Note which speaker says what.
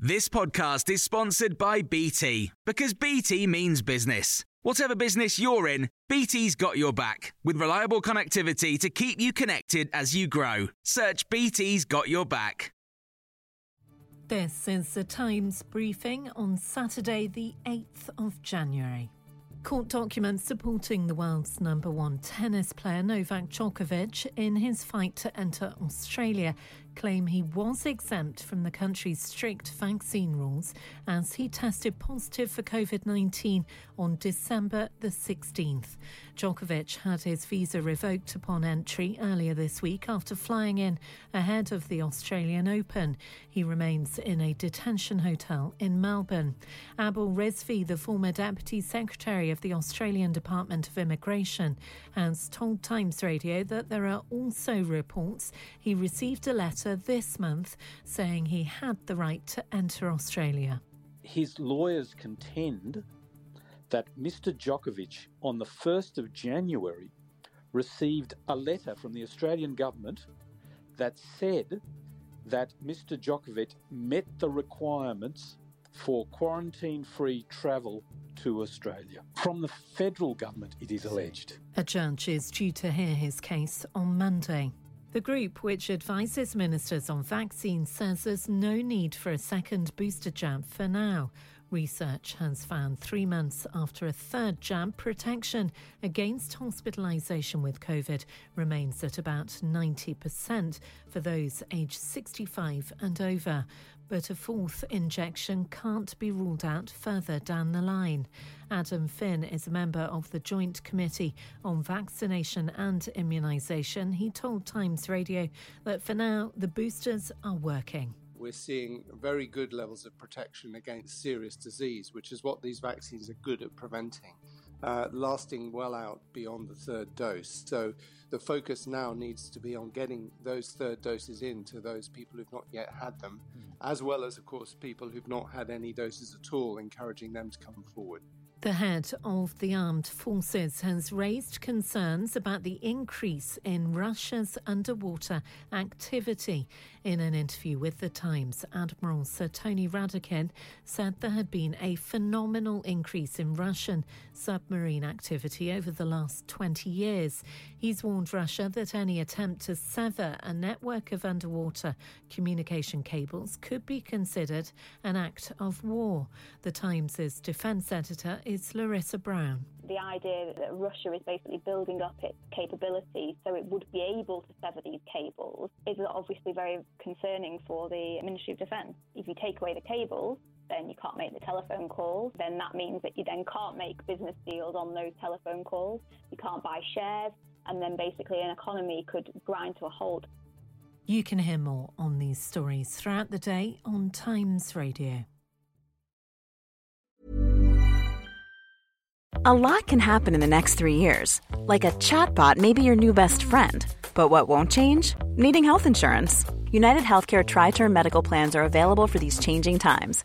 Speaker 1: This podcast is sponsored by BT because BT means business. Whatever business you're in, BT's got your back with reliable connectivity to keep you connected as you grow. Search BT's got your back.
Speaker 2: This is the Times briefing on Saturday, the 8th of January. Court documents supporting the world's number one tennis player Novak Djokovic in his fight to enter Australia claim he was exempt from the country's strict vaccine rules as he tested positive for COVID 19 on December the 16th. Djokovic had his visa revoked upon entry earlier this week after flying in ahead of the Australian Open. He remains in a detention hotel in Melbourne. Abul Rizvi, the former Deputy Secretary of the Australian Department of Immigration, has told Times Radio that there are also reports he received a letter this month saying he had the right to enter Australia.
Speaker 3: His lawyers contend that Mr. Djokovic, on the 1st of January, received a letter from the Australian government that said that Mr. Djokovic met the requirements for quarantine free travel to Australia. From the federal government, it is alleged.
Speaker 2: A judge is due to hear his case on Monday. The group, which advises ministers on vaccines, says there's no need for a second booster jab for now. Research has found three months after a third jab, protection against hospitalisation with COVID remains at about 90% for those aged 65 and over. But a fourth injection can't be ruled out further down the line. Adam Finn is a member of the Joint Committee on Vaccination and Immunisation. He told Times Radio that for now the boosters are working
Speaker 4: we're seeing very good levels of protection against serious disease, which is what these vaccines are good at preventing, uh, lasting well out beyond the third dose. So the focus now needs to be on getting those third doses in to those people who've not yet had them, mm. as well as, of course, people who've not had any doses at all, encouraging them to come forward.
Speaker 2: The head of the armed forces has raised concerns about the increase in Russia's underwater activity. In an interview with The Times, Admiral Sir Tony Radakin said there had been a phenomenal increase in Russian submarine activity over the last 20 years. He's warned Russia that any attempt to sever a network of underwater communication cables could be considered an act of war. The Times' defence editor is Larissa Brown.
Speaker 5: The idea that Russia is basically building up its capability so it would be able to sever these cables is obviously very concerning for the Ministry of Defence. If you take away the cables, then you can't make the telephone calls. Then that means that you then can't make business deals on those telephone calls. You can't buy shares, and then basically an economy could grind to a halt.
Speaker 2: You can hear more on these stories throughout the day on Times Radio.
Speaker 6: A lot can happen in the next three years. Like a chatbot may be your new best friend. But what won't change? Needing health insurance. United Healthcare Tri Term Medical Plans are available for these changing times.